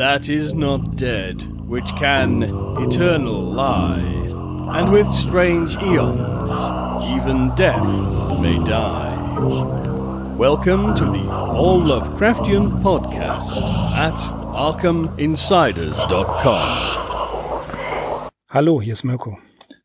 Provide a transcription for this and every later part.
that is not dead, which can eternal lie, and with strange eons, even death may die. Welcome to the All Lovecraftian Podcast at ArkhamInsiders.com. Hallo, hier ist Mirko.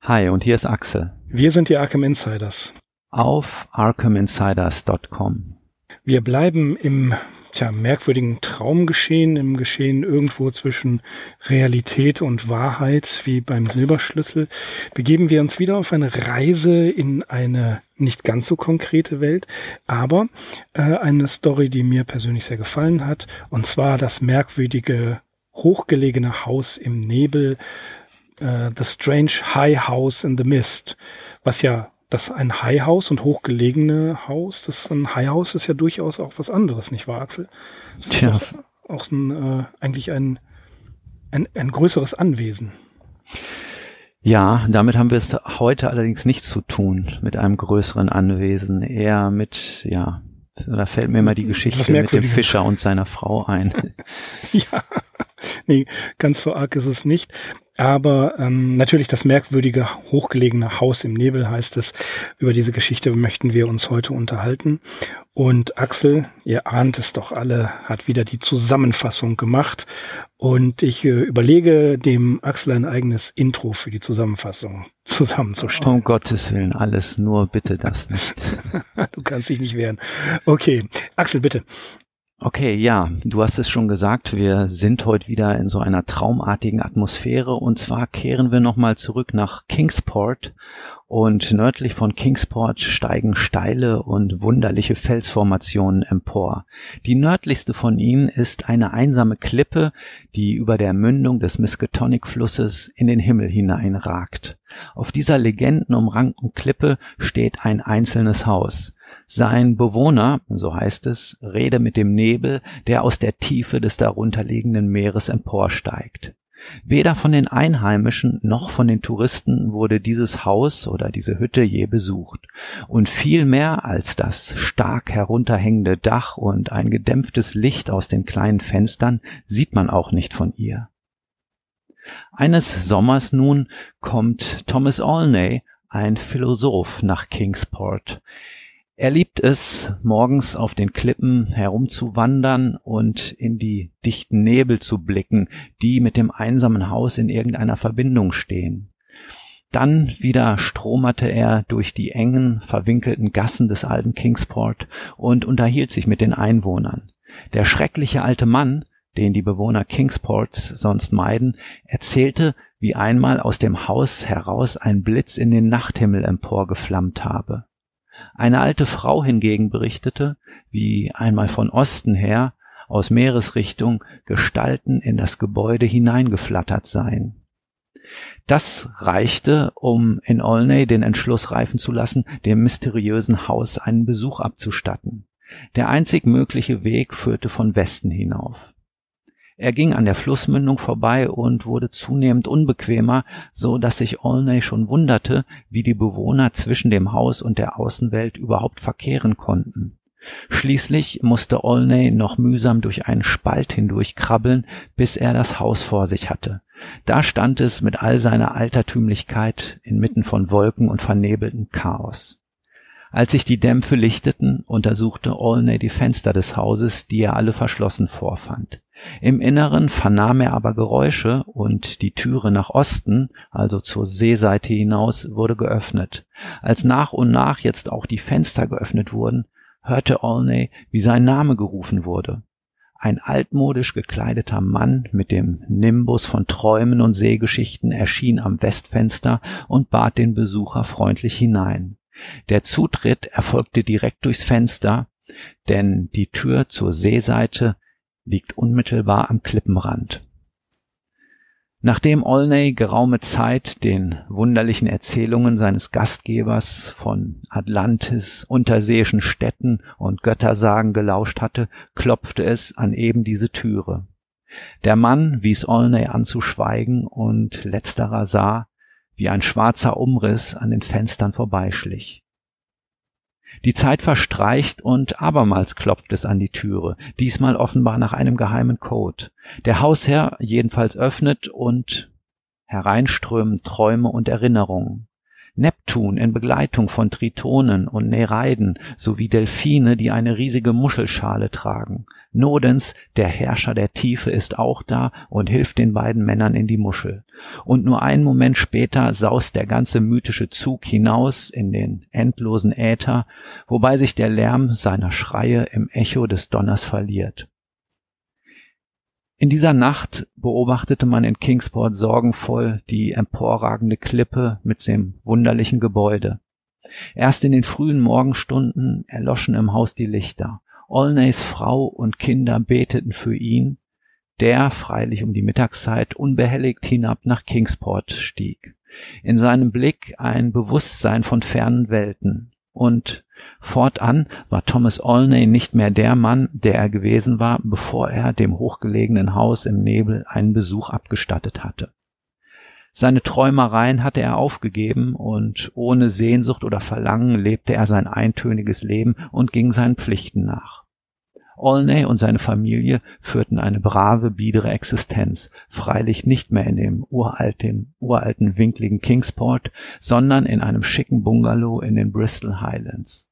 Hi, und hier ist Axel. Wir sind die Arkham Insiders. Auf ArkhamInsiders.com. Wir bleiben im tja, merkwürdigen Traumgeschehen, im Geschehen irgendwo zwischen Realität und Wahrheit, wie beim Silberschlüssel, begeben wir uns wieder auf eine Reise in eine nicht ganz so konkrete Welt, aber äh, eine Story, die mir persönlich sehr gefallen hat, und zwar das merkwürdige, hochgelegene Haus im Nebel, äh, The Strange High House in the Mist, was ja das ein High House und hochgelegene Haus, das ein High House ist ja durchaus auch was anderes, nicht wahr, Axel? Das Tja. Auch, auch ein, äh, eigentlich ein, ein, ein größeres Anwesen. Ja, damit haben wir es heute allerdings nicht zu tun mit einem größeren Anwesen, eher mit, ja, da fällt mir immer die Geschichte mit dem Fischer und seiner Frau ein. ja, nee, ganz so arg ist es nicht. Aber ähm, natürlich das merkwürdige, hochgelegene Haus im Nebel heißt es. Über diese Geschichte möchten wir uns heute unterhalten. Und Axel, ihr ahnt es doch alle, hat wieder die Zusammenfassung gemacht. Und ich äh, überlege, dem Axel ein eigenes Intro für die Zusammenfassung zusammenzustellen. Um Gottes Willen, alles nur bitte das nicht. du kannst dich nicht wehren. Okay, Axel, bitte. Okay, ja, du hast es schon gesagt, wir sind heute wieder in so einer traumartigen Atmosphäre und zwar kehren wir nochmal zurück nach Kingsport und nördlich von Kingsport steigen steile und wunderliche Felsformationen empor. Die nördlichste von ihnen ist eine einsame Klippe, die über der Mündung des Miskatonic-Flusses in den Himmel hineinragt. Auf dieser legendenumrankten Klippe steht ein einzelnes Haus. Sein Bewohner, so heißt es, rede mit dem Nebel, der aus der Tiefe des darunterliegenden Meeres emporsteigt. Weder von den Einheimischen noch von den Touristen wurde dieses Haus oder diese Hütte je besucht. Und viel mehr als das stark herunterhängende Dach und ein gedämpftes Licht aus den kleinen Fenstern sieht man auch nicht von ihr. Eines Sommers nun kommt Thomas Olney, ein Philosoph, nach Kingsport. Er liebt es, morgens auf den Klippen herumzuwandern und in die dichten Nebel zu blicken, die mit dem einsamen Haus in irgendeiner Verbindung stehen. Dann wieder stromerte er durch die engen, verwinkelten Gassen des alten Kingsport und unterhielt sich mit den Einwohnern. Der schreckliche alte Mann, den die Bewohner Kingsports sonst meiden, erzählte, wie einmal aus dem Haus heraus ein Blitz in den Nachthimmel emporgeflammt habe. Eine alte Frau hingegen berichtete, wie einmal von Osten her aus Meeresrichtung Gestalten in das Gebäude hineingeflattert seien. Das reichte, um in Olney den Entschluss reifen zu lassen, dem mysteriösen Haus einen Besuch abzustatten. Der einzig mögliche Weg führte von Westen hinauf. Er ging an der Flussmündung vorbei und wurde zunehmend unbequemer, so dass sich Olney schon wunderte, wie die Bewohner zwischen dem Haus und der Außenwelt überhaupt verkehren konnten. Schließlich musste Olney noch mühsam durch einen Spalt hindurchkrabbeln, bis er das Haus vor sich hatte. Da stand es mit all seiner Altertümlichkeit inmitten von Wolken und vernebeltem Chaos. Als sich die Dämpfe lichteten, untersuchte Olney die Fenster des Hauses, die er alle verschlossen vorfand. Im Inneren vernahm er aber Geräusche und die Türe nach Osten, also zur Seeseite hinaus, wurde geöffnet. Als nach und nach jetzt auch die Fenster geöffnet wurden, hörte Olney, wie sein Name gerufen wurde. Ein altmodisch gekleideter Mann mit dem Nimbus von Träumen und Seegeschichten erschien am Westfenster und bat den Besucher freundlich hinein. Der Zutritt erfolgte direkt durchs Fenster, denn die Tür zur Seeseite liegt unmittelbar am Klippenrand. Nachdem Olney geraume Zeit den wunderlichen Erzählungen seines Gastgebers von Atlantis, unterseeischen Städten und Göttersagen gelauscht hatte, klopfte es an eben diese Türe. Der Mann wies Olney an zu schweigen und letzterer sah, wie ein schwarzer Umriss an den Fenstern vorbeischlich. Die Zeit verstreicht und abermals klopft es an die Türe, diesmal offenbar nach einem geheimen Code. Der Hausherr jedenfalls öffnet und hereinströmen Träume und Erinnerungen. Neptun in Begleitung von Tritonen und Nereiden sowie Delfine, die eine riesige Muschelschale tragen. Nodens, der Herrscher der Tiefe, ist auch da und hilft den beiden Männern in die Muschel. Und nur einen Moment später saust der ganze mythische Zug hinaus in den endlosen Äther, wobei sich der Lärm seiner Schreie im Echo des Donners verliert. In dieser Nacht beobachtete man in Kingsport sorgenvoll die emporragende Klippe mit dem wunderlichen Gebäude. Erst in den frühen Morgenstunden erloschen im Haus die Lichter. Olneys Frau und Kinder beteten für ihn, der freilich um die Mittagszeit unbehelligt hinab nach Kingsport stieg. In seinem Blick ein Bewusstsein von fernen Welten, und fortan war Thomas Olney nicht mehr der Mann, der er gewesen war, bevor er dem hochgelegenen Haus im Nebel einen Besuch abgestattet hatte. Seine Träumereien hatte er aufgegeben und ohne Sehnsucht oder Verlangen lebte er sein eintöniges Leben und ging seinen Pflichten nach. Olney und seine Familie führten eine brave, biedere Existenz, freilich nicht mehr in dem uralten, uralten winkligen Kingsport, sondern in einem schicken Bungalow in den Bristol Highlands.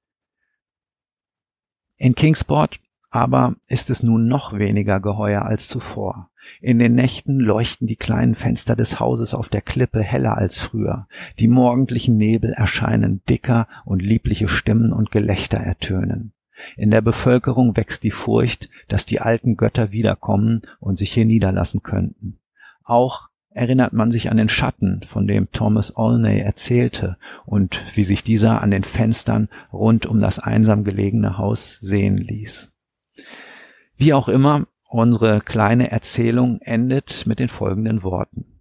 In Kingsport aber ist es nun noch weniger geheuer als zuvor. In den Nächten leuchten die kleinen Fenster des Hauses auf der Klippe heller als früher. Die morgendlichen Nebel erscheinen dicker und liebliche Stimmen und Gelächter ertönen. In der Bevölkerung wächst die Furcht, dass die alten Götter wiederkommen und sich hier niederlassen könnten. Auch erinnert man sich an den Schatten, von dem Thomas Olney erzählte und wie sich dieser an den Fenstern rund um das einsam gelegene Haus sehen ließ. Wie auch immer, unsere kleine Erzählung endet mit den folgenden Worten.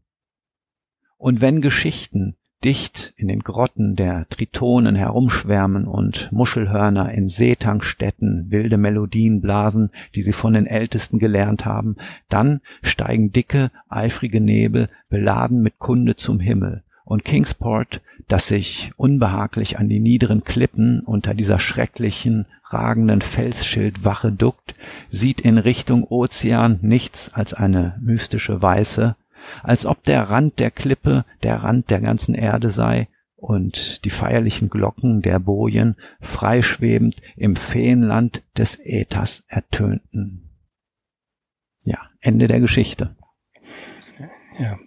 Und wenn Geschichten dicht in den Grotten der Tritonen herumschwärmen und Muschelhörner in Seetangstätten wilde Melodien blasen, die sie von den Ältesten gelernt haben, dann steigen dicke, eifrige Nebel beladen mit Kunde zum Himmel, und Kingsport, das sich unbehaglich an die niederen Klippen unter dieser schrecklichen, ragenden Felsschildwache duckt, sieht in Richtung Ozean nichts als eine mystische Weiße, als ob der Rand der Klippe der Rand der ganzen Erde sei und die feierlichen Glocken der Bojen freischwebend im Feenland des Äthers ertönten. Ja, Ende der Geschichte. Ja,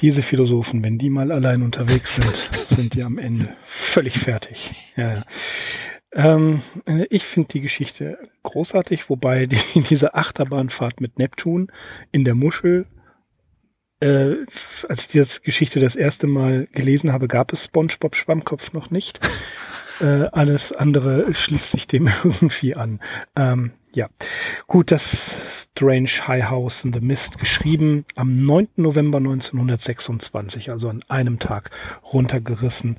diese Philosophen, wenn die mal allein unterwegs sind, sind die am Ende völlig fertig. Ja, ja. Ähm, ich finde die Geschichte großartig, wobei die, diese Achterbahnfahrt mit Neptun in der Muschel äh, als ich die Geschichte das erste Mal gelesen habe, gab es SpongeBob Schwammkopf noch nicht. Äh, alles andere schließt sich dem irgendwie an. Ähm, ja, gut, das Strange High House in the Mist geschrieben am 9. November 1926, also an einem Tag runtergerissen.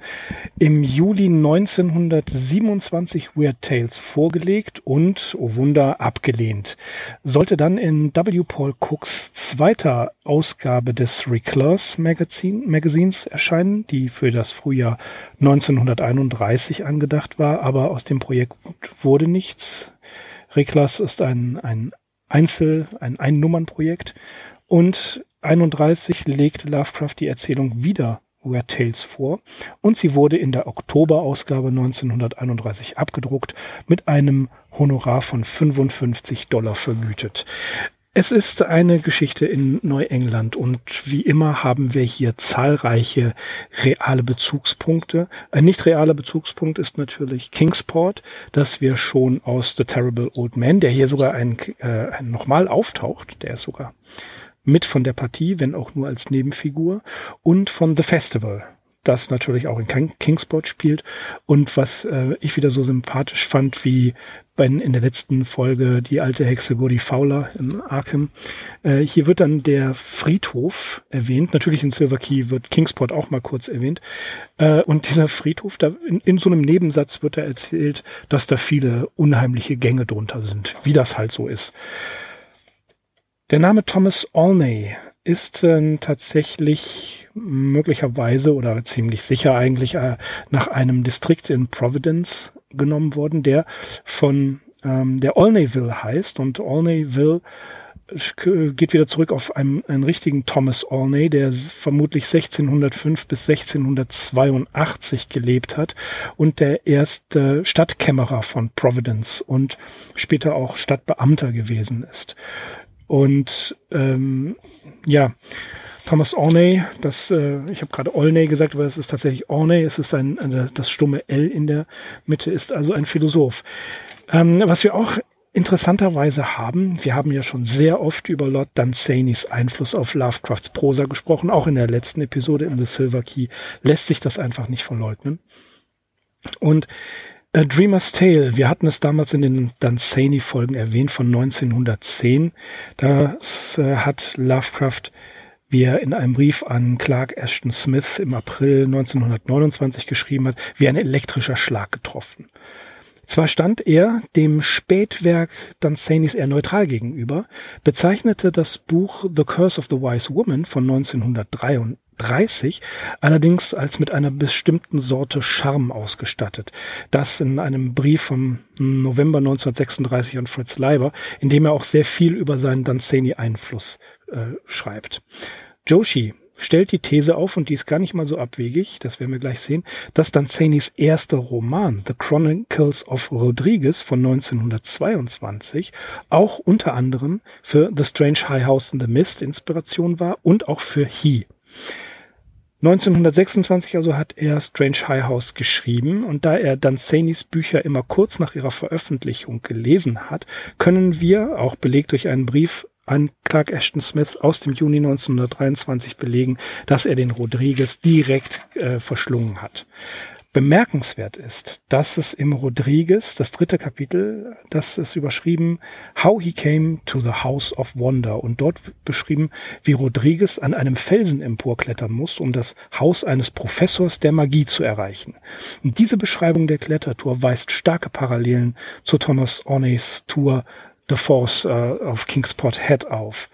Im Juli 1927 Weird Tales vorgelegt und, oh Wunder, abgelehnt. Sollte dann in W. Paul Cooks zweiter Ausgabe des Recluse Magazin, Magazins erscheinen, die für das Frühjahr 1931 angedacht war, aber aus dem Projekt wurde nichts Reklas ist ein, ein Einzel, ein Einnummernprojekt und 31 legte Lovecraft die Erzählung wieder Weird Tales vor und sie wurde in der Oktoberausgabe 1931 abgedruckt mit einem Honorar von 55 Dollar vergütet. Es ist eine Geschichte in Neuengland und wie immer haben wir hier zahlreiche reale Bezugspunkte. Ein nicht realer Bezugspunkt ist natürlich Kingsport, das wir schon aus The Terrible Old Man, der hier sogar ein, äh, nochmal auftaucht, der ist sogar mit von der Partie, wenn auch nur als Nebenfigur, und von The Festival, das natürlich auch in Kingsport spielt und was äh, ich wieder so sympathisch fand, wie bei, in der letzten Folge die alte Hexe Gordy Fowler in Arkham. Äh, hier wird dann der Friedhof erwähnt. Natürlich in Silver Key wird Kingsport auch mal kurz erwähnt. Äh, und dieser Friedhof, da in, in so einem Nebensatz wird da erzählt, dass da viele unheimliche Gänge drunter sind, wie das halt so ist. Der Name Thomas Olney ist äh, tatsächlich möglicherweise oder ziemlich sicher eigentlich äh, nach einem Distrikt in Providence genommen worden, der von ähm, der Olneyville heißt und Olneyville geht wieder zurück auf einen, einen richtigen Thomas Olney, der vermutlich 1605 bis 1682 gelebt hat und der erste Stadtkämmerer von Providence und später auch Stadtbeamter gewesen ist. Und ähm, ja, Thomas Orney, das, äh, ich habe gerade Olney gesagt, aber es ist tatsächlich Orney, es ist ein, das stumme L in der Mitte, ist also ein Philosoph. Ähm, was wir auch interessanterweise haben, wir haben ja schon sehr oft über Lord Dunsany's Einfluss auf Lovecrafts Prosa gesprochen, auch in der letzten Episode in The Silver Key lässt sich das einfach nicht verleugnen. Und A Dreamer's Tale, wir hatten es damals in den Dunsany-Folgen erwähnt von 1910. Das äh, hat Lovecraft, wie er in einem Brief an Clark Ashton Smith im April 1929 geschrieben hat, wie ein elektrischer Schlag getroffen. Zwar stand er dem Spätwerk Dunsany's eher neutral gegenüber, bezeichnete das Buch The Curse of the Wise Woman von 1933 allerdings als mit einer bestimmten Sorte Charme ausgestattet. Das in einem Brief vom November 1936 an Fritz Leiber, in dem er auch sehr viel über seinen Dunsany-Einfluss äh, schreibt. Joshi stellt die These auf, und die ist gar nicht mal so abwegig, das werden wir gleich sehen, dass Danzanis erster Roman, The Chronicles of Rodriguez von 1922, auch unter anderem für The Strange High House in the Mist Inspiration war und auch für He. 1926 also hat er Strange High House geschrieben und da er Danzanis Bücher immer kurz nach ihrer Veröffentlichung gelesen hat, können wir, auch belegt durch einen Brief an Clark Ashton Smith aus dem Juni 1923 belegen, dass er den Rodriguez direkt äh, verschlungen hat. Bemerkenswert ist, dass es im Rodriguez, das dritte Kapitel, das ist überschrieben How he came to the House of Wonder und dort beschrieben, wie Rodriguez an einem Felsen emporklettern muss, um das Haus eines Professors der Magie zu erreichen. Und diese Beschreibung der Klettertour weist starke Parallelen zu Thomas Orneys Tour The Force äh, auf Kingsport Head auf.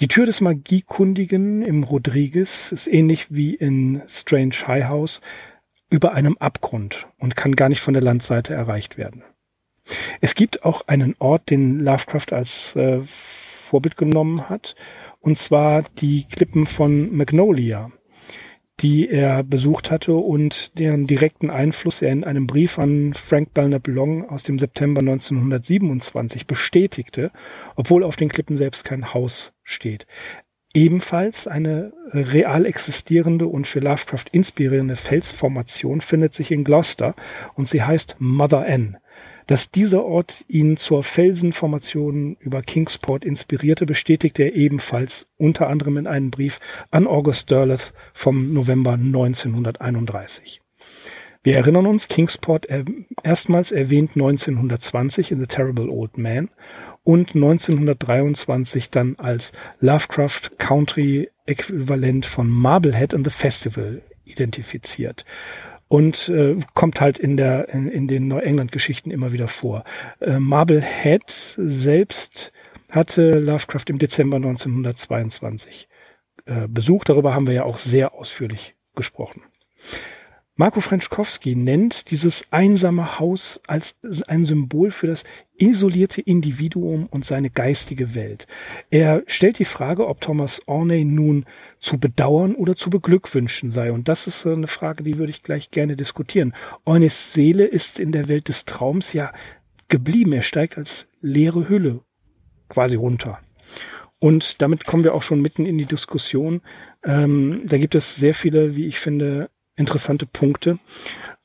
Die Tür des Magiekundigen im Rodriguez ist ähnlich wie in Strange High House über einem Abgrund und kann gar nicht von der Landseite erreicht werden. Es gibt auch einen Ort, den Lovecraft als äh, Vorbild genommen hat, und zwar die Klippen von Magnolia die er besucht hatte und deren direkten Einfluss er in einem Brief an Frank Belknap Long aus dem September 1927 bestätigte, obwohl auf den Klippen selbst kein Haus steht. Ebenfalls eine real existierende und für Lovecraft inspirierende Felsformation findet sich in Gloucester und sie heißt Mother N. Dass dieser Ort ihn zur Felsenformation über Kingsport inspirierte, bestätigte er ebenfalls unter anderem in einem Brief an August Derleth vom November 1931. Wir erinnern uns, Kingsport er, erstmals erwähnt 1920 in The Terrible Old Man und 1923 dann als Lovecraft Country Äquivalent von Marblehead and the Festival identifiziert und äh, kommt halt in der in, in den Neuengland-Geschichten immer wieder vor. Äh, Marblehead selbst hatte Lovecraft im Dezember 1922 äh, besucht. Darüber haben wir ja auch sehr ausführlich gesprochen. Marco Frenschkowski nennt dieses einsame Haus als ein Symbol für das isolierte Individuum und seine geistige Welt. Er stellt die Frage, ob Thomas Orney nun zu bedauern oder zu beglückwünschen sei. Und das ist eine Frage, die würde ich gleich gerne diskutieren. Orneys Seele ist in der Welt des Traums ja geblieben. Er steigt als leere Hülle quasi runter. Und damit kommen wir auch schon mitten in die Diskussion. Ähm, da gibt es sehr viele, wie ich finde, interessante Punkte.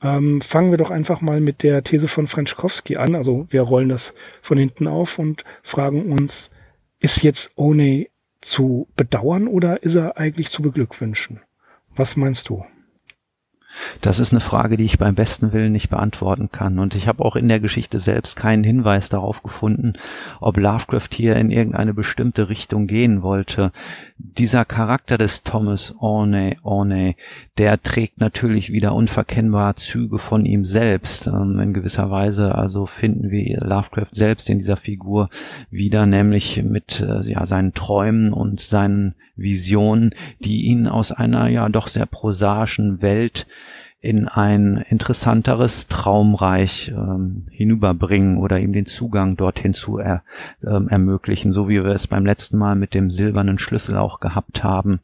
Ähm, fangen wir doch einfach mal mit der These von Frenschkowski an. Also wir rollen das von hinten auf und fragen uns, ist jetzt One zu bedauern oder ist er eigentlich zu beglückwünschen? Was meinst du? Das ist eine Frage, die ich beim besten Willen nicht beantworten kann. Und ich habe auch in der Geschichte selbst keinen Hinweis darauf gefunden, ob Lovecraft hier in irgendeine bestimmte Richtung gehen wollte. Dieser Charakter des Thomas Orney, Orney, der trägt natürlich wieder unverkennbar Züge von ihm selbst. Ähm, in gewisser Weise also finden wir Lovecraft selbst in dieser Figur wieder, nämlich mit äh, ja, seinen Träumen und seinen Visionen, die ihn aus einer ja doch sehr prosaischen Welt in ein interessanteres Traumreich ähm, hinüberbringen oder ihm den Zugang dorthin zu er, ähm, ermöglichen, so wie wir es beim letzten Mal mit dem silbernen Schlüssel auch gehabt haben.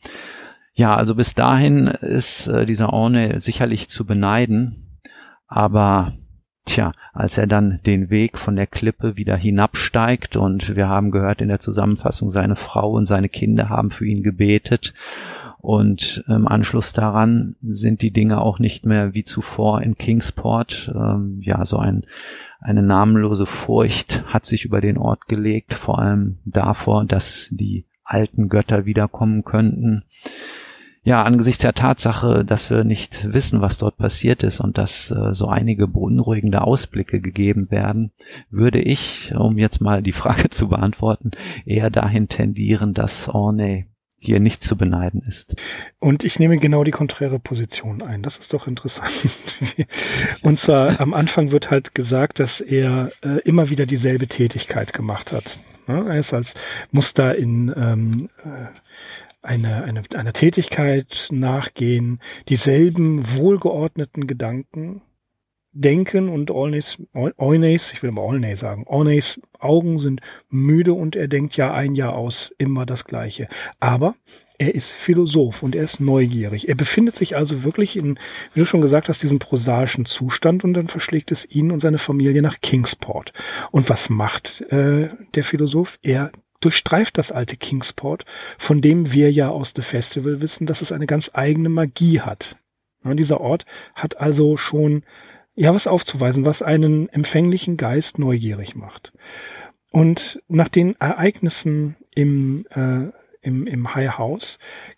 Ja, also bis dahin ist äh, dieser Orne sicherlich zu beneiden, aber Tja, als er dann den Weg von der Klippe wieder hinabsteigt und wir haben gehört in der Zusammenfassung, seine Frau und seine Kinder haben für ihn gebetet und im Anschluss daran sind die Dinge auch nicht mehr wie zuvor in Kingsport. Ähm, ja, so ein, eine namenlose Furcht hat sich über den Ort gelegt, vor allem davor, dass die alten Götter wiederkommen könnten ja, angesichts der Tatsache, dass wir nicht wissen, was dort passiert ist und dass äh, so einige beunruhigende Ausblicke gegeben werden, würde ich, um jetzt mal die Frage zu beantworten, eher dahin tendieren, dass Ornay hier nicht zu beneiden ist. Und ich nehme genau die konträre Position ein. Das ist doch interessant. Und zwar am Anfang wird halt gesagt, dass er äh, immer wieder dieselbe Tätigkeit gemacht hat. Er ist als Muster in ähm, äh, eine, eine, einer Tätigkeit nachgehen, dieselben wohlgeordneten Gedanken denken und Olnays, Olnays, ich will mal Olnay sagen, Olnays Augen sind müde und er denkt Jahr ein Jahr aus immer das Gleiche. Aber er ist Philosoph und er ist neugierig. Er befindet sich also wirklich in, wie du schon gesagt hast, diesem prosaischen Zustand und dann verschlägt es ihn und seine Familie nach Kingsport. Und was macht äh, der Philosoph? Er durchstreift das alte Kingsport, von dem wir ja aus The Festival wissen, dass es eine ganz eigene Magie hat. Ja, dieser Ort hat also schon ja was aufzuweisen, was einen empfänglichen Geist neugierig macht. Und nach den Ereignissen im, äh, im, im High House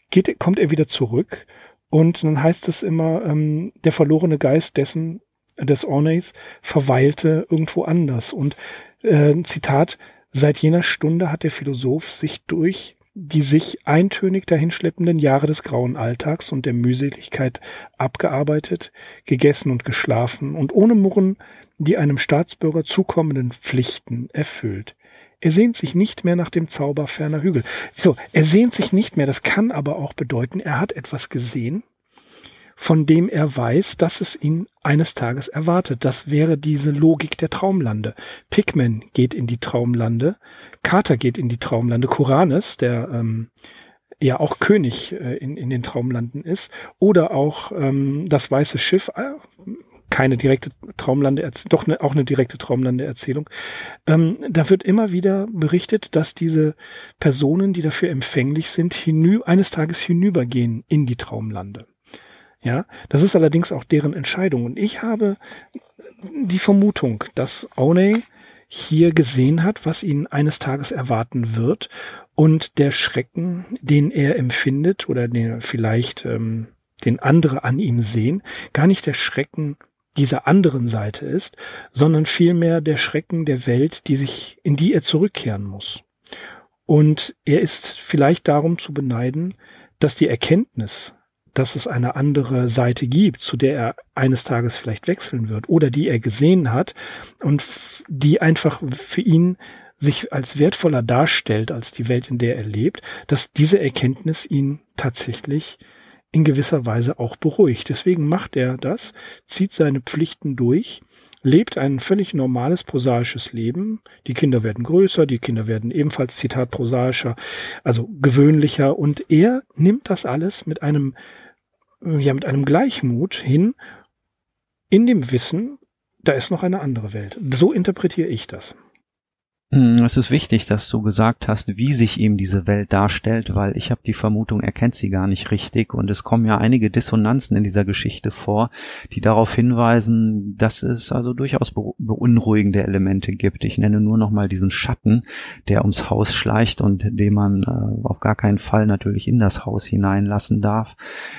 geht, kommt er wieder zurück und dann heißt es immer, ähm, der verlorene Geist dessen, des Ornays verweilte irgendwo anders. Und äh, Zitat, Seit jener Stunde hat der Philosoph sich durch die sich eintönig dahinschleppenden Jahre des grauen Alltags und der Mühseligkeit abgearbeitet, gegessen und geschlafen und ohne Murren die einem Staatsbürger zukommenden Pflichten erfüllt. Er sehnt sich nicht mehr nach dem Zauber ferner Hügel. So, er sehnt sich nicht mehr, das kann aber auch bedeuten, er hat etwas gesehen, von dem er weiß, dass es ihn eines Tages erwartet. Das wäre diese Logik der Traumlande. Pigman geht in die Traumlande, Carter geht in die Traumlande, Koranes, der ähm, ja auch König äh, in, in den Traumlanden ist, oder auch ähm, das Weiße Schiff, äh, keine direkte Traumlande, doch ne, auch eine direkte Traumlande-Erzählung. Ähm, da wird immer wieder berichtet, dass diese Personen, die dafür empfänglich sind, hinü eines Tages hinübergehen in die Traumlande. Ja, das ist allerdings auch deren Entscheidung. Und ich habe die Vermutung, dass Oney hier gesehen hat, was ihn eines Tages erwarten wird und der Schrecken, den er empfindet oder den vielleicht ähm, den andere an ihm sehen, gar nicht der Schrecken dieser anderen Seite ist, sondern vielmehr der Schrecken der Welt, die sich, in die er zurückkehren muss. Und er ist vielleicht darum zu beneiden, dass die Erkenntnis dass es eine andere Seite gibt, zu der er eines Tages vielleicht wechseln wird oder die er gesehen hat und die einfach für ihn sich als wertvoller darstellt als die Welt, in der er lebt, dass diese Erkenntnis ihn tatsächlich in gewisser Weise auch beruhigt. Deswegen macht er das, zieht seine Pflichten durch, lebt ein völlig normales prosaisches Leben. Die Kinder werden größer, die Kinder werden ebenfalls Zitat prosaischer, also gewöhnlicher und er nimmt das alles mit einem ja mit einem Gleichmut hin, in dem Wissen, da ist noch eine andere Welt. So interpretiere ich das. Hm, es ist wichtig, dass du gesagt hast, wie sich ihm diese Welt darstellt, weil ich habe die Vermutung, er kennt sie gar nicht richtig und es kommen ja einige Dissonanzen in dieser Geschichte vor, die darauf hinweisen, dass es also durchaus beunruhigende Elemente gibt. Ich nenne nur noch mal diesen Schatten, der ums Haus schleicht und den man äh, auf gar keinen Fall natürlich in das Haus hineinlassen darf.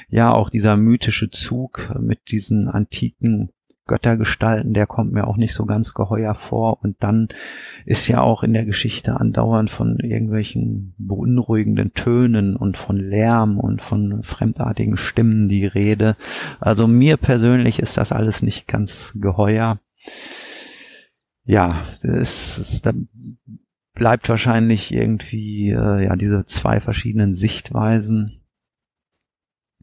Ja, auch dieser mythische Zug mit diesen antiken Göttergestalten, der kommt mir auch nicht so ganz geheuer vor. Und dann ist ja auch in der Geschichte andauernd von irgendwelchen beunruhigenden Tönen und von Lärm und von fremdartigen Stimmen die Rede. Also mir persönlich ist das alles nicht ganz geheuer. Ja, es, es da bleibt wahrscheinlich irgendwie äh, ja diese zwei verschiedenen Sichtweisen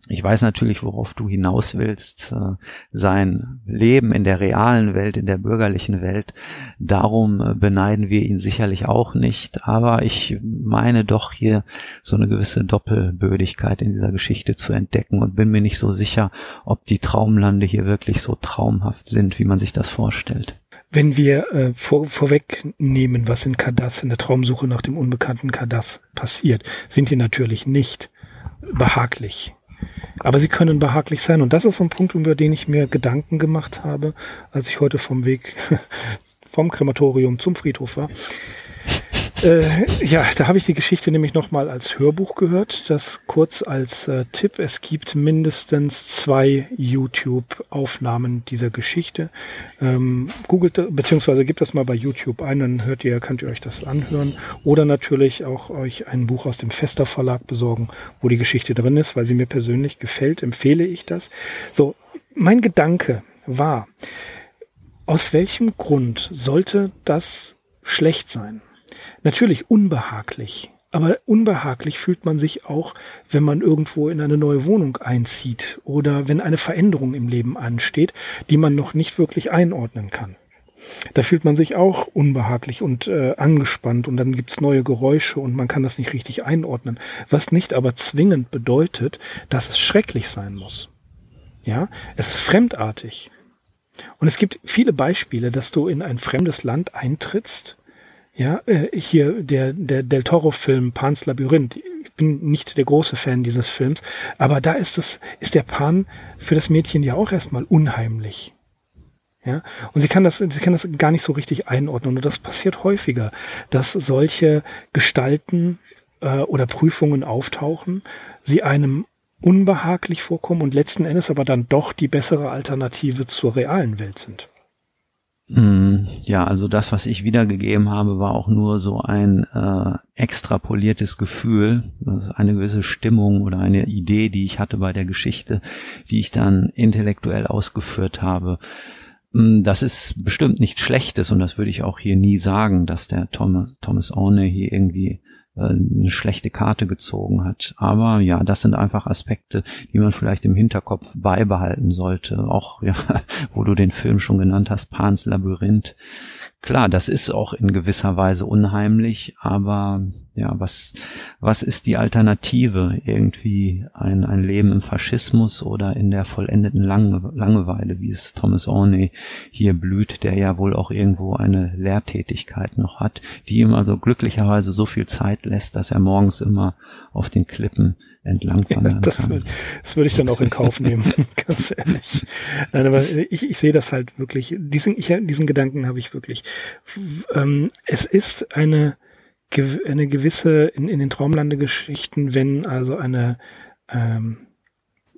ich weiß natürlich, worauf du hinaus willst. Äh, sein Leben in der realen Welt, in der bürgerlichen Welt. Darum äh, beneiden wir ihn sicherlich auch nicht. Aber ich meine doch hier so eine gewisse Doppelbödigkeit in dieser Geschichte zu entdecken und bin mir nicht so sicher, ob die Traumlande hier wirklich so traumhaft sind, wie man sich das vorstellt. Wenn wir äh, vor, vorwegnehmen, was in Kadas, in der Traumsuche nach dem unbekannten Kadas passiert, sind die natürlich nicht behaglich. Aber sie können behaglich sein. Und das ist so ein Punkt, über den ich mir Gedanken gemacht habe, als ich heute vom Weg vom Krematorium zum Friedhof war. Äh, ja, da habe ich die Geschichte nämlich nochmal als Hörbuch gehört. Das kurz als äh, Tipp. Es gibt mindestens zwei YouTube-Aufnahmen dieser Geschichte. Ähm, googelt, beziehungsweise gebt das mal bei YouTube ein, dann hört ihr, könnt ihr euch das anhören. Oder natürlich auch euch ein Buch aus dem Fester Verlag besorgen, wo die Geschichte drin ist, weil sie mir persönlich gefällt, empfehle ich das. So, mein Gedanke war, aus welchem Grund sollte das schlecht sein? Natürlich unbehaglich. Aber unbehaglich fühlt man sich auch, wenn man irgendwo in eine neue Wohnung einzieht oder wenn eine Veränderung im Leben ansteht, die man noch nicht wirklich einordnen kann. Da fühlt man sich auch unbehaglich und äh, angespannt und dann gibt's neue Geräusche und man kann das nicht richtig einordnen, was nicht aber zwingend bedeutet, dass es schrecklich sein muss. Ja, es ist fremdartig. Und es gibt viele Beispiele, dass du in ein fremdes Land eintrittst ja, äh, hier der, der Del Toro-Film Pans Labyrinth. Ich bin nicht der große Fan dieses Films, aber da ist es, ist der Pan für das Mädchen ja auch erstmal unheimlich. Ja, und sie kann das, sie kann das gar nicht so richtig einordnen. Und das passiert häufiger, dass solche Gestalten äh, oder Prüfungen auftauchen, sie einem unbehaglich vorkommen und letzten Endes aber dann doch die bessere Alternative zur realen Welt sind. Mm, ja, also das, was ich wiedergegeben habe, war auch nur so ein äh, extrapoliertes Gefühl, eine gewisse Stimmung oder eine Idee, die ich hatte bei der Geschichte, die ich dann intellektuell ausgeführt habe. Mm, das ist bestimmt nichts Schlechtes und das würde ich auch hier nie sagen, dass der Thomas, Thomas Orne hier irgendwie eine schlechte Karte gezogen hat. Aber ja, das sind einfach Aspekte, die man vielleicht im Hinterkopf beibehalten sollte. Auch, ja, wo du den Film schon genannt hast, Pans Labyrinth. Klar, das ist auch in gewisser Weise unheimlich, aber ja, was, was ist die Alternative? Irgendwie ein, ein Leben im Faschismus oder in der vollendeten Lange, Langeweile, wie es Thomas Orney hier blüht, der ja wohl auch irgendwo eine Lehrtätigkeit noch hat, die ihm also glücklicherweise so viel Zeit lässt, dass er morgens immer auf den Klippen entlang wandern ja, das kann. Würde, das würde ich dann auch in Kauf nehmen, ganz ehrlich. Nein, aber ich, ich sehe das halt wirklich, diesen, ich, diesen Gedanken habe ich wirklich. Ähm, es ist eine, eine gewisse, in, in den Traumlandegeschichten, wenn also eine, ähm,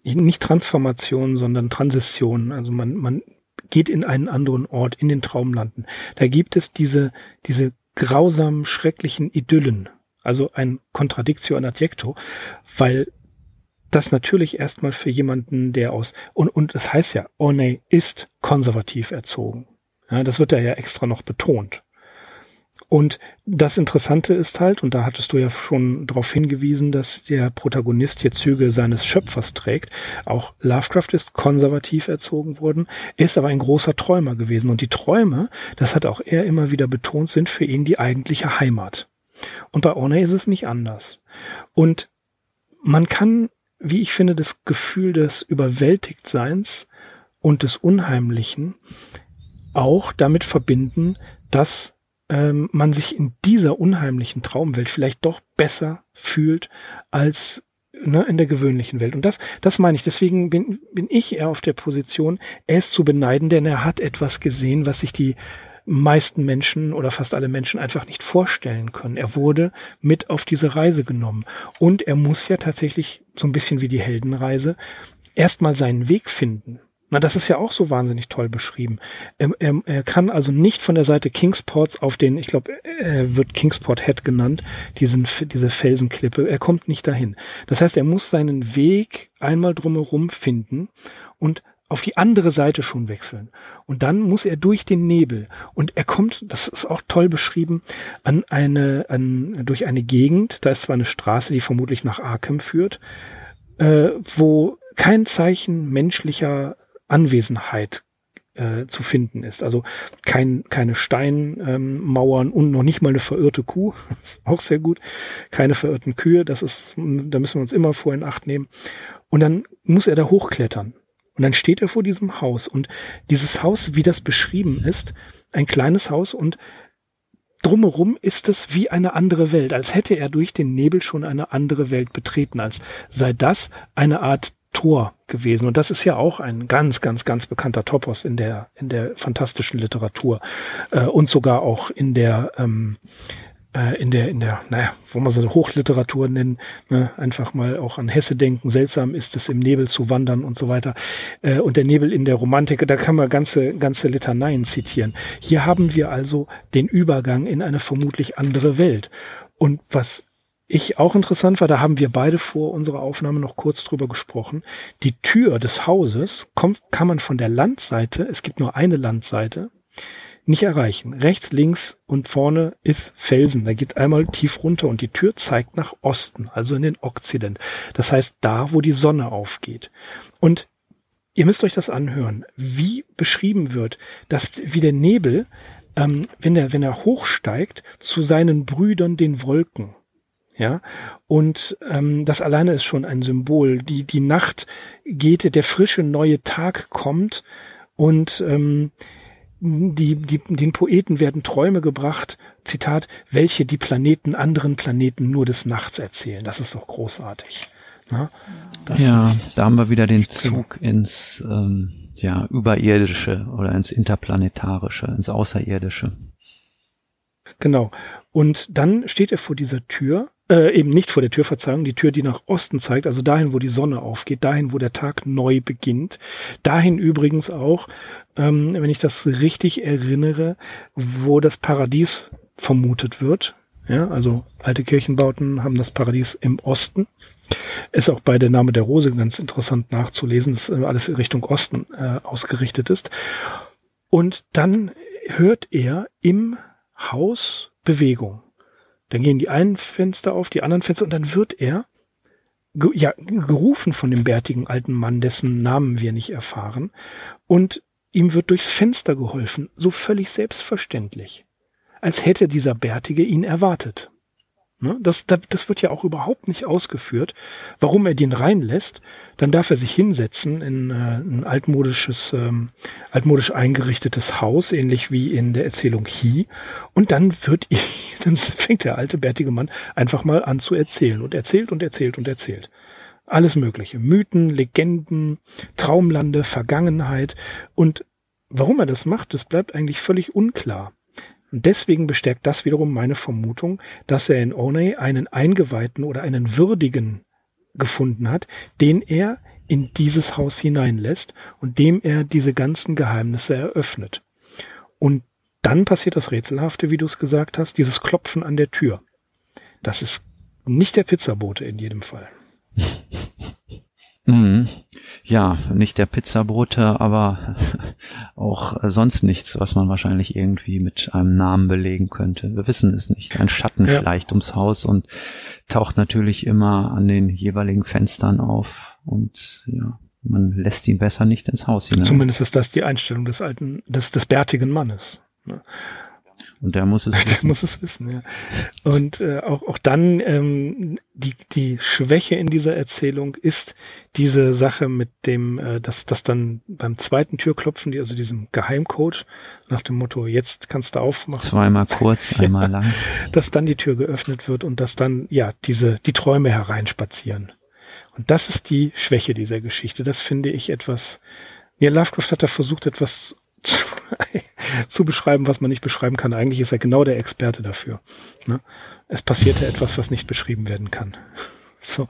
nicht Transformation, sondern Transition, also man, man geht in einen anderen Ort, in den Traumlanden. Da gibt es diese, diese grausamen, schrecklichen Idyllen, also ein Contradictio in adjecto, weil das natürlich erstmal für jemanden, der aus, und, und es das heißt ja, Orney ist konservativ erzogen. Ja, das wird ja extra noch betont. Und das Interessante ist halt, und da hattest du ja schon darauf hingewiesen, dass der Protagonist hier Züge seines Schöpfers trägt. Auch Lovecraft ist konservativ erzogen worden, ist aber ein großer Träumer gewesen. Und die Träume, das hat auch er immer wieder betont, sind für ihn die eigentliche Heimat. Und bei Orney ist es nicht anders. Und man kann, wie ich finde, das Gefühl des Überwältigtseins und des Unheimlichen auch damit verbinden, dass ähm, man sich in dieser unheimlichen Traumwelt vielleicht doch besser fühlt als ne, in der gewöhnlichen Welt. Und das, das meine ich. Deswegen bin, bin ich eher auf der Position, er ist zu beneiden, denn er hat etwas gesehen, was sich die meisten Menschen oder fast alle Menschen einfach nicht vorstellen können. Er wurde mit auf diese Reise genommen. Und er muss ja tatsächlich so ein bisschen wie die Heldenreise erstmal seinen Weg finden. Na, das ist ja auch so wahnsinnig toll beschrieben. Er, er, er kann also nicht von der Seite Kingsports auf den, ich glaube, er wird Kingsport Head genannt, diesen, diese Felsenklippe, er kommt nicht dahin. Das heißt, er muss seinen Weg einmal drumherum finden und auf die andere Seite schon wechseln. Und dann muss er durch den Nebel. Und er kommt, das ist auch toll beschrieben, an eine, an, durch eine Gegend, da ist zwar eine Straße, die vermutlich nach Arkham führt, äh, wo kein Zeichen menschlicher Anwesenheit äh, zu finden ist. Also kein, keine Steinmauern ähm, und noch nicht mal eine verirrte Kuh. ist auch sehr gut. Keine verirrten Kühe. Das ist, da müssen wir uns immer vor in Acht nehmen. Und dann muss er da hochklettern. Und dann steht er vor diesem Haus. Und dieses Haus, wie das beschrieben ist, ein kleines Haus und drumherum ist es wie eine andere Welt, als hätte er durch den Nebel schon eine andere Welt betreten, als sei das eine Art Tor gewesen. Und das ist ja auch ein ganz, ganz, ganz bekannter Topos in der, in der fantastischen Literatur äh, und sogar auch in der, ähm, äh, in der, in der, naja, wo man so Hochliteratur nennen, ne, einfach mal auch an Hesse denken. Seltsam ist es, im Nebel zu wandern und so weiter. Äh, und der Nebel in der Romantik, da kann man ganze, ganze Litaneien zitieren. Hier haben wir also den Übergang in eine vermutlich andere Welt. Und was ich auch interessant war, da haben wir beide vor unserer Aufnahme noch kurz drüber gesprochen. Die Tür des Hauses kommt, kann man von der Landseite, es gibt nur eine Landseite, nicht erreichen. Rechts, links und vorne ist Felsen. Da geht einmal tief runter und die Tür zeigt nach Osten, also in den Okzident. Das heißt da, wo die Sonne aufgeht. Und ihr müsst euch das anhören, wie beschrieben wird, dass wie der Nebel, ähm, wenn er wenn er hochsteigt, zu seinen Brüdern den Wolken ja, und ähm, das alleine ist schon ein Symbol. Die, die Nacht geht, der frische neue Tag kommt und ähm, die, die, den Poeten werden Träume gebracht, Zitat, welche die Planeten anderen Planeten nur des Nachts erzählen. Das ist doch großartig. Ja, ja da haben wir wieder den Zug ins ähm, ja, Überirdische oder ins Interplanetarische, ins Außerirdische. Genau. Und dann steht er vor dieser Tür äh, eben nicht vor der Tür, Verzeihung, die Tür, die nach Osten zeigt, also dahin, wo die Sonne aufgeht, dahin, wo der Tag neu beginnt. Dahin übrigens auch, ähm, wenn ich das richtig erinnere, wo das Paradies vermutet wird. Ja, also alte Kirchenbauten haben das Paradies im Osten. Ist auch bei der Name der Rose ganz interessant nachzulesen, dass alles Richtung Osten äh, ausgerichtet ist. Und dann hört er im Haus Bewegung. Dann gehen die einen Fenster auf, die anderen Fenster und dann wird er ja, gerufen von dem bärtigen alten Mann, dessen Namen wir nicht erfahren. Und ihm wird durchs Fenster geholfen, so völlig selbstverständlich, als hätte dieser Bärtige ihn erwartet. Ne? Das, das, das wird ja auch überhaupt nicht ausgeführt, warum er den reinlässt. Dann darf er sich hinsetzen in äh, ein altmodisches, ähm, altmodisch eingerichtetes Haus, ähnlich wie in der Erzählung Hi. Und dann wird, dann fängt der alte bärtige Mann einfach mal an zu erzählen und erzählt und erzählt und erzählt. Alles Mögliche. Mythen, Legenden, Traumlande, Vergangenheit. Und warum er das macht, das bleibt eigentlich völlig unklar. Und deswegen bestärkt das wiederum meine Vermutung, dass er in Oney einen Eingeweihten oder einen Würdigen gefunden hat, den er in dieses Haus hineinlässt und dem er diese ganzen Geheimnisse eröffnet. Und dann passiert das Rätselhafte, wie du es gesagt hast, dieses Klopfen an der Tür. Das ist nicht der Pizzabote in jedem Fall. Mhm. Ja, nicht der Pizzabote, aber auch sonst nichts, was man wahrscheinlich irgendwie mit einem Namen belegen könnte. Wir wissen es nicht. Ein Schatten ja. vielleicht ums Haus und taucht natürlich immer an den jeweiligen Fenstern auf und ja, man lässt ihn besser nicht ins Haus hinein. Zumindest ist das die Einstellung des alten, des, des bärtigen Mannes. Und der muss es wissen. Der muss es wissen, ja. Und äh, auch, auch dann ähm, die, die Schwäche in dieser Erzählung ist diese Sache mit dem, äh, dass, dass dann beim zweiten Türklopfen, die, also diesem Geheimcode, nach dem Motto, jetzt kannst du aufmachen. Zweimal kurz, einmal lang. Dass dann die Tür geöffnet wird und dass dann, ja, diese, die Träume hereinspazieren. Und das ist die Schwäche dieser Geschichte. Das finde ich etwas, ja, Lovecraft hat da versucht, etwas zu, beschreiben, was man nicht beschreiben kann. Eigentlich ist er genau der Experte dafür. Ne? Es passierte etwas, was nicht beschrieben werden kann. So.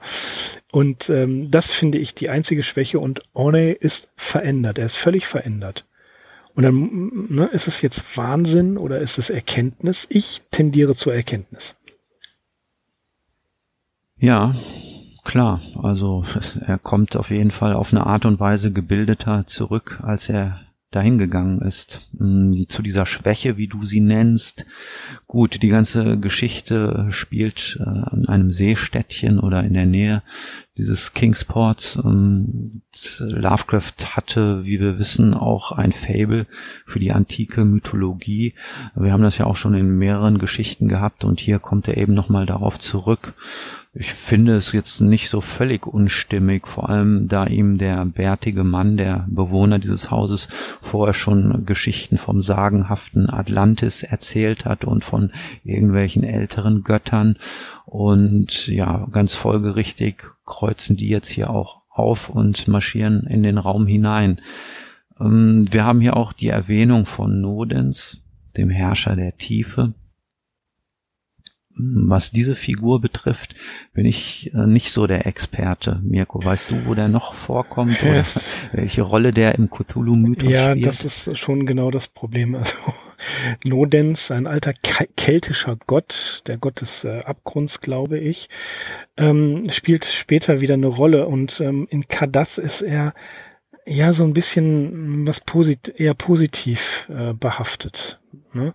Und ähm, das finde ich die einzige Schwäche und Orney ist verändert. Er ist völlig verändert. Und dann ne, ist es jetzt Wahnsinn oder ist es Erkenntnis? Ich tendiere zur Erkenntnis. Ja, klar. Also er kommt auf jeden Fall auf eine Art und Weise gebildeter zurück, als er dahingegangen ist. Hm, zu dieser Schwäche, wie du sie nennst. Gut, die ganze Geschichte spielt äh, an einem Seestädtchen oder in der Nähe dieses Kingsports. Und Lovecraft hatte, wie wir wissen, auch ein Fable für die antike Mythologie. Wir haben das ja auch schon in mehreren Geschichten gehabt und hier kommt er eben nochmal darauf zurück. Ich finde es jetzt nicht so völlig unstimmig, vor allem da ihm der bärtige Mann, der Bewohner dieses Hauses, vorher schon Geschichten vom sagenhaften Atlantis erzählt hat und von irgendwelchen älteren Göttern. Und ja, ganz folgerichtig kreuzen die jetzt hier auch auf und marschieren in den Raum hinein. Ähm, wir haben hier auch die Erwähnung von Nodens, dem Herrscher der Tiefe was diese Figur betrifft, bin ich äh, nicht so der Experte. Mirko, weißt du, wo der noch vorkommt oder welche Rolle der im Cthulhu-Mythos ja, spielt? Ja, das ist schon genau das Problem. Also Nodens, ein alter keltischer Gott, der Gott des äh, Abgrunds, glaube ich, ähm, spielt später wieder eine Rolle und ähm, in Kadas ist er ja so ein bisschen was posit eher positiv äh, behaftet. Ne?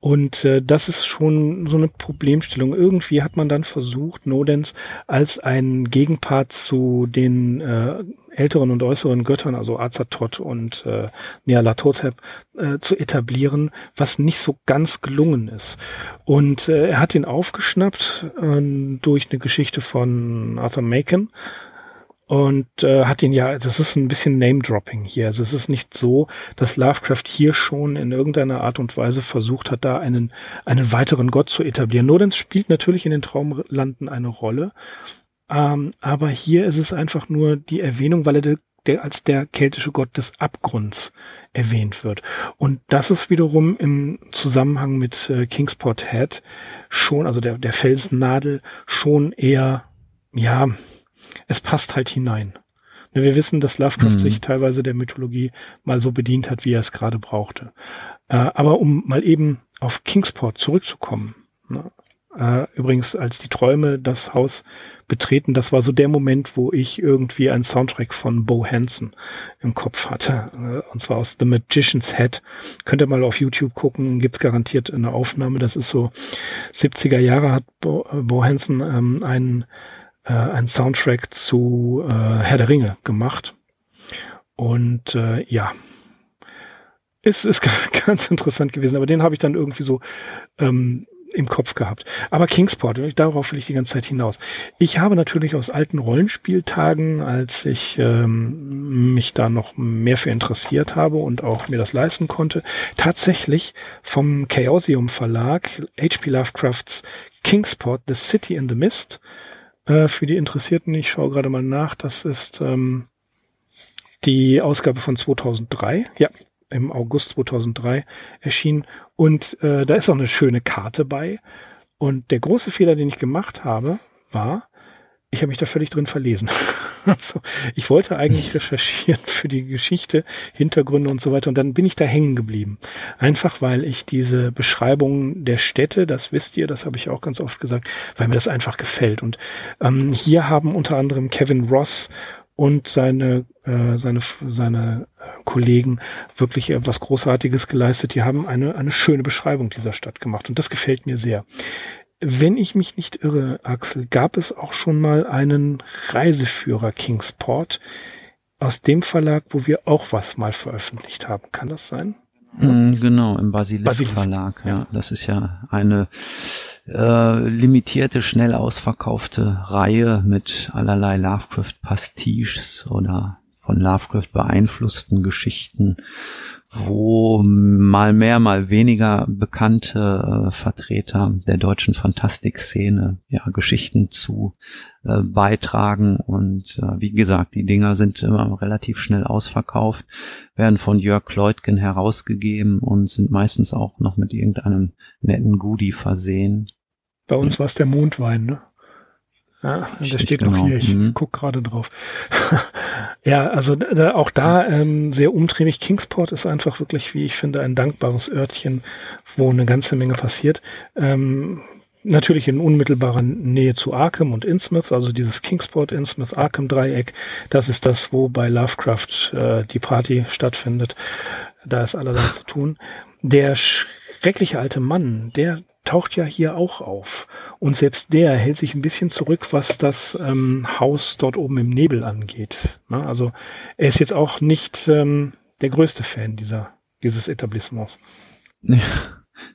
Und äh, das ist schon so eine Problemstellung. Irgendwie hat man dann versucht, Nodens als ein Gegenpart zu den äh, älteren und äußeren Göttern, also Azathoth und äh, Nyarlathotep, äh, zu etablieren, was nicht so ganz gelungen ist. Und äh, er hat ihn aufgeschnappt äh, durch eine Geschichte von Arthur Macon, und äh, hat ihn ja, das ist ein bisschen Name-Dropping hier. Also es ist nicht so, dass Lovecraft hier schon in irgendeiner Art und Weise versucht hat, da einen, einen weiteren Gott zu etablieren. Nodens spielt natürlich in den Traumlanden eine Rolle, ähm, aber hier ist es einfach nur die Erwähnung, weil er der, der als der keltische Gott des Abgrunds erwähnt wird. Und das ist wiederum im Zusammenhang mit äh, Kingsport Head schon, also der, der Felsennadel, schon eher, ja, es passt halt hinein. Ne, wir wissen, dass Lovecraft mhm. sich teilweise der Mythologie mal so bedient hat, wie er es gerade brauchte. Äh, aber um mal eben auf Kingsport zurückzukommen. Ne, äh, übrigens, als die Träume das Haus betreten, das war so der Moment, wo ich irgendwie einen Soundtrack von Bo Hansen im Kopf hatte. Äh, und zwar aus The Magician's Head. Könnt ihr mal auf YouTube gucken, gibt's garantiert eine Aufnahme. Das ist so 70er Jahre hat Bo, Bo Hansen ähm, einen äh, einen Soundtrack zu äh, Herr der Ringe gemacht. Und äh, ja, ist, ist ganz interessant gewesen, aber den habe ich dann irgendwie so ähm, im Kopf gehabt. Aber Kingsport, darauf will ich die ganze Zeit hinaus. Ich habe natürlich aus alten Rollenspieltagen, als ich ähm, mich da noch mehr für interessiert habe und auch mir das leisten konnte, tatsächlich vom Chaosium Verlag H.P. Lovecrafts Kingsport, The City in the Mist, äh, für die Interessierten, ich schaue gerade mal nach, das ist ähm, die Ausgabe von 2003. Ja, im August 2003 erschienen. Und äh, da ist auch eine schöne Karte bei. Und der große Fehler, den ich gemacht habe, war, ich habe mich da völlig drin verlesen. also, ich wollte eigentlich recherchieren für die Geschichte, Hintergründe und so weiter. Und dann bin ich da hängen geblieben. Einfach weil ich diese Beschreibung der Städte, das wisst ihr, das habe ich auch ganz oft gesagt, weil mir das einfach gefällt. Und ähm, hier haben unter anderem Kevin Ross und seine äh, seine seine äh, Kollegen wirklich etwas Großartiges geleistet. Die haben eine eine schöne Beschreibung dieser Stadt gemacht und das gefällt mir sehr wenn ich mich nicht irre, Axel, gab es auch schon mal einen Reiseführer Kingsport aus dem Verlag, wo wir auch was mal veröffentlicht haben. Kann das sein? Mm, genau, im Basilisk, Basilisk. Verlag. Ja, das ist ja eine äh, limitierte, schnell ausverkaufte Reihe mit allerlei Lovecraft-Pastiches oder von Lovecraft beeinflussten Geschichten wo mal mehr, mal weniger bekannte äh, Vertreter der deutschen Fantastikszene ja Geschichten zu äh, beitragen und äh, wie gesagt, die Dinger sind immer relativ schnell ausverkauft, werden von Jörg Kleutgen herausgegeben und sind meistens auch noch mit irgendeinem netten Goodie versehen. Bei uns war es der Mondwein, ne? Ja, das steht genau. noch hier. Ich mhm. guck gerade drauf. ja, also da, auch da ähm, sehr umtriebig. Kingsport ist einfach wirklich, wie ich finde, ein dankbares Örtchen, wo eine ganze Menge passiert. Ähm, natürlich in unmittelbarer Nähe zu Arkham und Innsmouth, also dieses Kingsport, Innsmouth, Arkham Dreieck. Das ist das, wo bei Lovecraft äh, die Party stattfindet. Da ist allerlei zu tun. Der schreckliche alte Mann, der taucht ja hier auch auf. Und selbst der hält sich ein bisschen zurück, was das ähm, Haus dort oben im Nebel angeht. Ne? Also er ist jetzt auch nicht ähm, der größte Fan dieser, dieses Etablissements.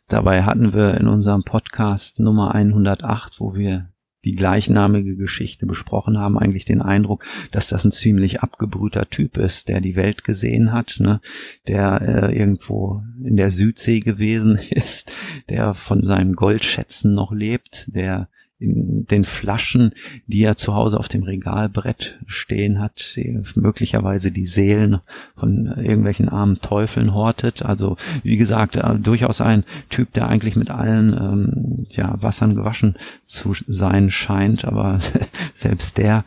Dabei hatten wir in unserem Podcast Nummer 108, wo wir die gleichnamige Geschichte besprochen haben, eigentlich den Eindruck, dass das ein ziemlich abgebrühter Typ ist, der die Welt gesehen hat, ne? der äh, irgendwo in der Südsee gewesen ist, der von seinen Goldschätzen noch lebt, der in den Flaschen, die er zu Hause auf dem Regalbrett stehen hat, möglicherweise die Seelen von irgendwelchen armen Teufeln hortet. Also wie gesagt, äh, durchaus ein Typ, der eigentlich mit allen ähm, ja, Wassern gewaschen zu sein scheint, aber selbst der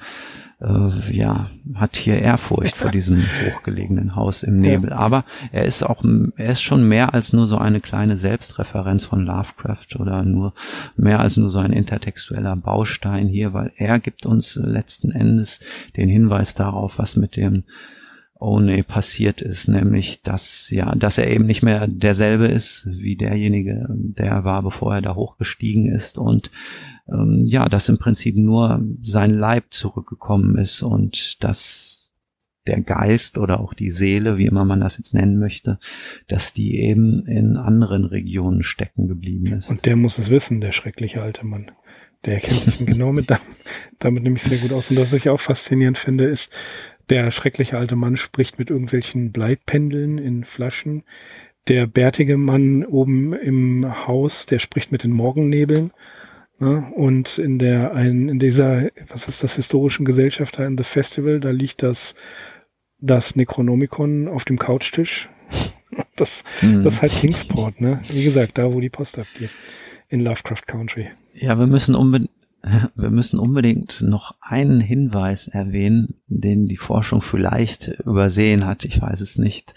äh, ja, hat hier Ehrfurcht vor diesem hochgelegenen Haus im Nebel. Ja. Aber er ist auch, er ist schon mehr als nur so eine kleine Selbstreferenz von Lovecraft oder nur mehr als nur so ein intertextueller Baustein hier, weil er gibt uns letzten Endes den Hinweis darauf, was mit dem One passiert ist, nämlich dass ja, dass er eben nicht mehr derselbe ist wie derjenige, der war, bevor er da hochgestiegen ist und ähm, ja, dass im Prinzip nur sein Leib zurückgekommen ist und dass der Geist oder auch die Seele, wie immer man das jetzt nennen möchte, dass die eben in anderen Regionen stecken geblieben ist. Und der muss es wissen, der schreckliche alte Mann. Der kennt sich genau mit damit, damit nämlich sehr gut aus. Und was ich auch faszinierend finde, ist, der schreckliche alte Mann spricht mit irgendwelchen Bleitpendeln in Flaschen. Der bärtige Mann oben im Haus, der spricht mit den Morgennebeln. Ne? Und in der, ein, in dieser, was ist das, historischen Gesellschaft da in The Festival, da liegt das, das Necronomicon auf dem Couchtisch. Das, mhm. das ist halt Kingsport, ne? Wie gesagt, da wo die Post abgeht. In Lovecraft Country. Ja, wir müssen unbedingt, wir müssen unbedingt noch einen Hinweis erwähnen, den die Forschung vielleicht übersehen hat. Ich weiß es nicht.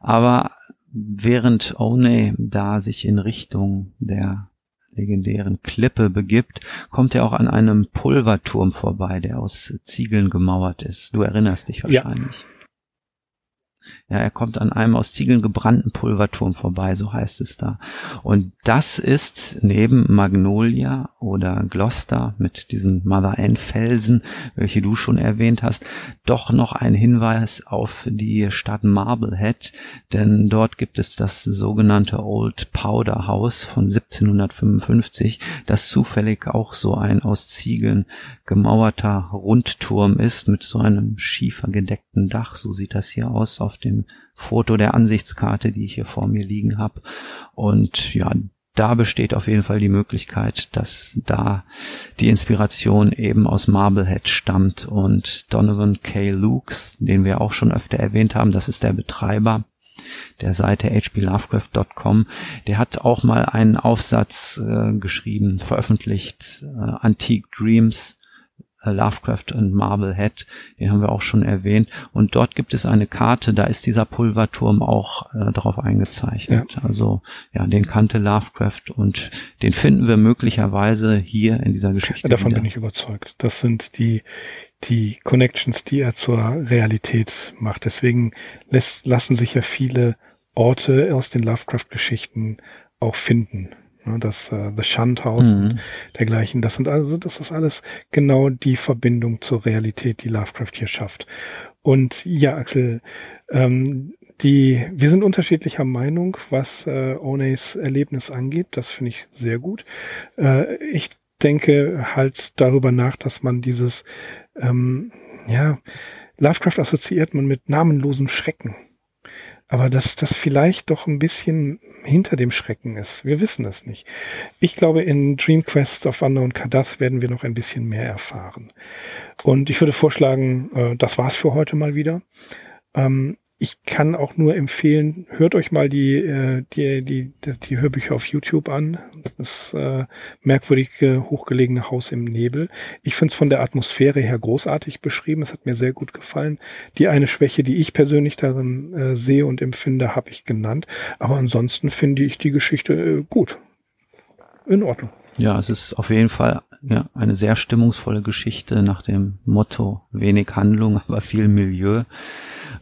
Aber während One da sich in Richtung der legendären Klippe begibt, kommt er auch an einem Pulverturm vorbei, der aus Ziegeln gemauert ist. Du erinnerst dich wahrscheinlich. Ja. Ja, er kommt an einem aus Ziegeln gebrannten Pulverturm vorbei, so heißt es da. Und das ist neben Magnolia oder Gloucester mit diesen Mother N Felsen, welche du schon erwähnt hast, doch noch ein Hinweis auf die Stadt Marblehead, denn dort gibt es das sogenannte Old Powder House von 1755, das zufällig auch so ein aus Ziegeln gemauerter Rundturm ist mit so einem schiefergedeckten Dach, so sieht das hier aus auf dem Foto der Ansichtskarte, die ich hier vor mir liegen habe. Und ja, da besteht auf jeden Fall die Möglichkeit, dass da die Inspiration eben aus Marblehead stammt und Donovan K. Lukes, den wir auch schon öfter erwähnt haben, das ist der Betreiber der Seite hplovecraft.com, der hat auch mal einen Aufsatz äh, geschrieben, veröffentlicht, äh, Antique Dreams, Lovecraft und Marblehead, den haben wir auch schon erwähnt. Und dort gibt es eine Karte, da ist dieser Pulverturm auch äh, drauf eingezeichnet. Ja. Also ja, den kannte Lovecraft und den finden wir möglicherweise hier in dieser Geschichte. Davon wieder. bin ich überzeugt. Das sind die die Connections, die er zur Realität macht. Deswegen lässt, lassen sich ja viele Orte aus den Lovecraft-Geschichten auch finden. Ne, das äh, The Shunt House mhm. und dergleichen. Das sind also, das ist alles genau die Verbindung zur Realität, die Lovecraft hier schafft. Und ja, Axel, ähm, die, wir sind unterschiedlicher Meinung, was äh, Oneys Erlebnis angeht. Das finde ich sehr gut. Äh, ich denke halt darüber nach, dass man dieses, ähm, ja, Lovecraft assoziiert man mit namenlosem Schrecken. Aber dass das vielleicht doch ein bisschen hinter dem Schrecken ist. Wir wissen es nicht. Ich glaube, in Dream Quest of Unknown Kadath werden wir noch ein bisschen mehr erfahren. Und ich würde vorschlagen, äh, das war's für heute mal wieder. Ähm, ich kann auch nur empfehlen, hört euch mal die, äh, die, die, die Hörbücher auf YouTube an. Das äh, merkwürdige, hochgelegene Haus im Nebel. Ich finde es von der Atmosphäre her großartig beschrieben. Es hat mir sehr gut gefallen. Die eine Schwäche, die ich persönlich darin äh, sehe und empfinde, habe ich genannt. Aber ansonsten finde ich die Geschichte äh, gut. In Ordnung. Ja, es ist auf jeden Fall ja, eine sehr stimmungsvolle Geschichte nach dem Motto wenig Handlung, aber viel Milieu.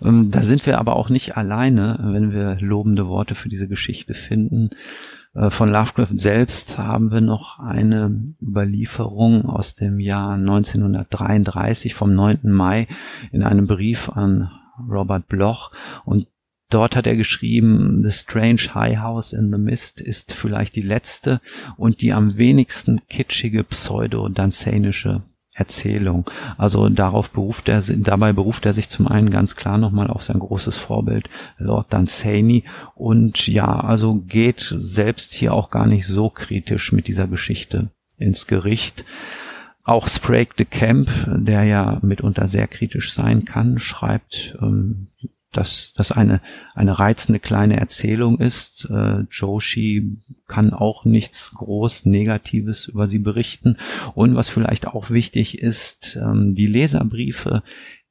Ähm, da sind wir aber auch nicht alleine, wenn wir lobende Worte für diese Geschichte finden. Äh, von Lovecraft selbst haben wir noch eine Überlieferung aus dem Jahr 1933 vom 9. Mai in einem Brief an Robert Bloch und Dort hat er geschrieben, The Strange High House in the Mist ist vielleicht die letzte und die am wenigsten kitschige pseudo-danzänische Erzählung. Also darauf beruft er, dabei beruft er sich zum einen ganz klar nochmal auf sein großes Vorbild Lord Dunsany und ja, also geht selbst hier auch gar nicht so kritisch mit dieser Geschichte ins Gericht. Auch Sprague de Camp, der ja mitunter sehr kritisch sein kann, schreibt ähm, dass das eine, eine reizende kleine Erzählung ist. Äh, Joshi kann auch nichts groß Negatives über sie berichten. Und was vielleicht auch wichtig ist, ähm, die Leserbriefe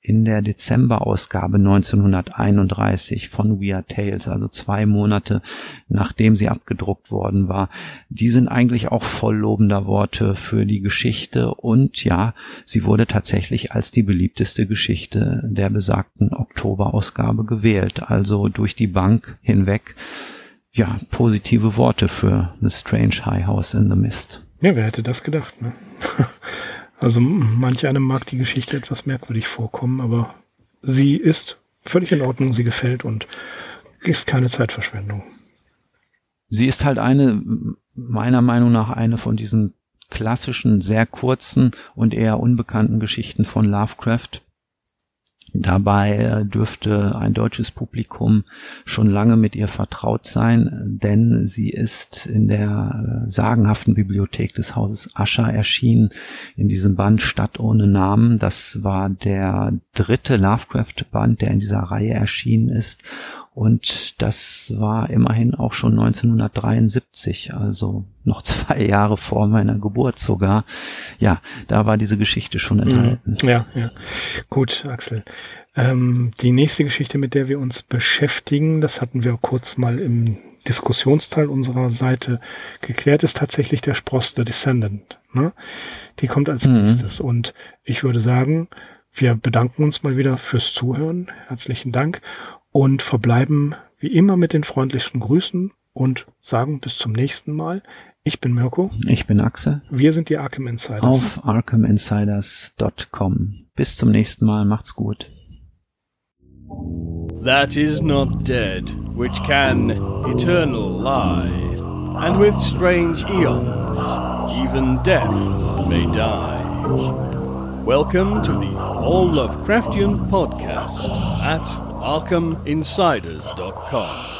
in der Dezemberausgabe 1931 von Weird Tales, also zwei Monate nachdem sie abgedruckt worden war. Die sind eigentlich auch voll lobender Worte für die Geschichte und ja, sie wurde tatsächlich als die beliebteste Geschichte der besagten Oktoberausgabe gewählt. Also durch die Bank hinweg, ja, positive Worte für The Strange High House in the Mist. Ja, wer hätte das gedacht, ne? Also manch einem mag die Geschichte etwas merkwürdig vorkommen, aber sie ist völlig in Ordnung, sie gefällt und ist keine Zeitverschwendung. Sie ist halt eine, meiner Meinung nach, eine von diesen klassischen, sehr kurzen und eher unbekannten Geschichten von Lovecraft. Dabei äh, dürfte ein deutsches Publikum schon lange mit ihr vertraut sein, denn sie ist in der äh, sagenhaften Bibliothek des Hauses Ascher erschienen, in diesem Band Stadt ohne Namen. Das war der dritte Lovecraft-Band, der in dieser Reihe erschienen ist und das war immerhin auch schon 1973, also noch zwei Jahre vor meiner Geburt sogar. Ja, da war diese Geschichte schon mhm. enthalten. Ja, ja. Gut, Axel. Ähm, die nächste Geschichte, mit der wir uns beschäftigen, das hatten wir kurz mal im Diskussionsteil unserer Seite geklärt, ist tatsächlich der Spross, der Descendant. Ne? Die kommt als mhm. nächstes. Und ich würde sagen, wir bedanken uns mal wieder fürs Zuhören. Herzlichen Dank und verbleiben wie immer mit den freundlichsten Grüßen und sagen bis zum nächsten Mal. Ich bin Mirko. Ich bin Axel. Wir sind die Arkham Insiders. Auf arkhaminsiders.com. Bis zum nächsten Mal. Macht's gut. That is not dead, which can eternal lie, and with strange eons, even death may die. Welcome to the All Lovecraftian Podcast at ArkhamInsiders.com.